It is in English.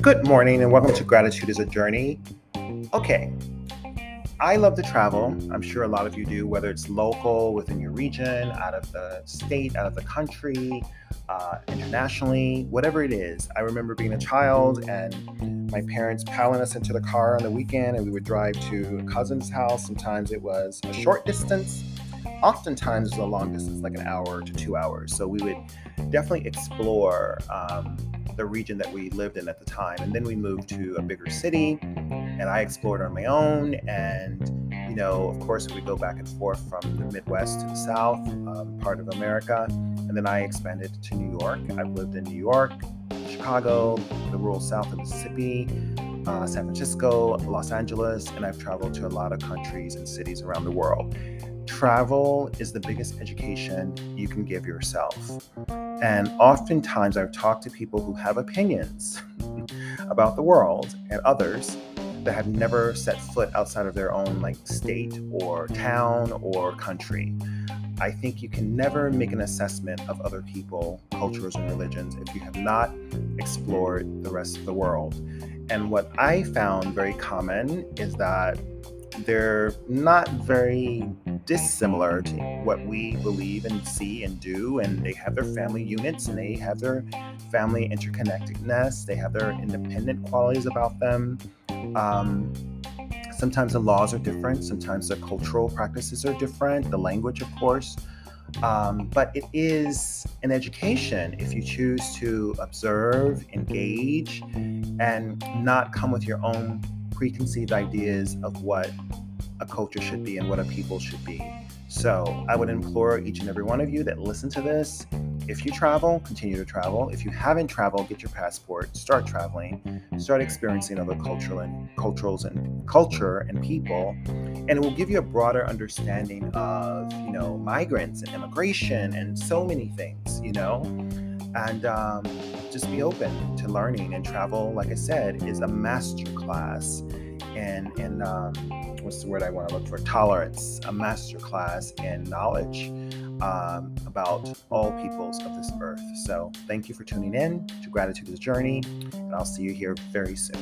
Good morning and welcome to Gratitude is a Journey. Okay, I love to travel. I'm sure a lot of you do, whether it's local, within your region, out of the state, out of the country, uh, internationally, whatever it is. I remember being a child and my parents piling us into the car on the weekend and we would drive to a cousin's house. Sometimes it was a short distance, oftentimes it was a long distance, like an hour to two hours. So we would definitely explore. Um, the region that we lived in at the time. And then we moved to a bigger city and I explored on my own. And, you know, of course, we go back and forth from the Midwest to the South, um, part of America. And then I expanded to New York. I've lived in New York, Chicago, the rural South of Mississippi. Uh, San Francisco, Los Angeles, and I've traveled to a lot of countries and cities around the world. Travel is the biggest education you can give yourself. And oftentimes, I've talked to people who have opinions about the world and others that have never set foot outside of their own like state or town or country. I think you can never make an assessment of other people, cultures, and religions if you have not explored the rest of the world. And what I found very common is that they're not very dissimilar to what we believe and see and do. And they have their family units and they have their family interconnectedness. They have their independent qualities about them. Um, sometimes the laws are different, sometimes the cultural practices are different, the language, of course. Um, but it is an education if you choose to observe, engage, and not come with your own preconceived ideas of what a culture should be and what a people should be. So I would implore each and every one of you that listen to this if you travel, continue to travel. If you haven't traveled, get your passport, start traveling, start experiencing other cultural and cultures and culture and people, and it will give you a broader understanding of you know migrants and immigration and so many things, you know, and um, just be open to learning and travel. Like I said, is a master class and and um, what's the word I want to look for? Tolerance, a master class in knowledge um, about all peoples of this earth. So thank you for tuning in to Gratitude is Journey, and I'll see you here very soon.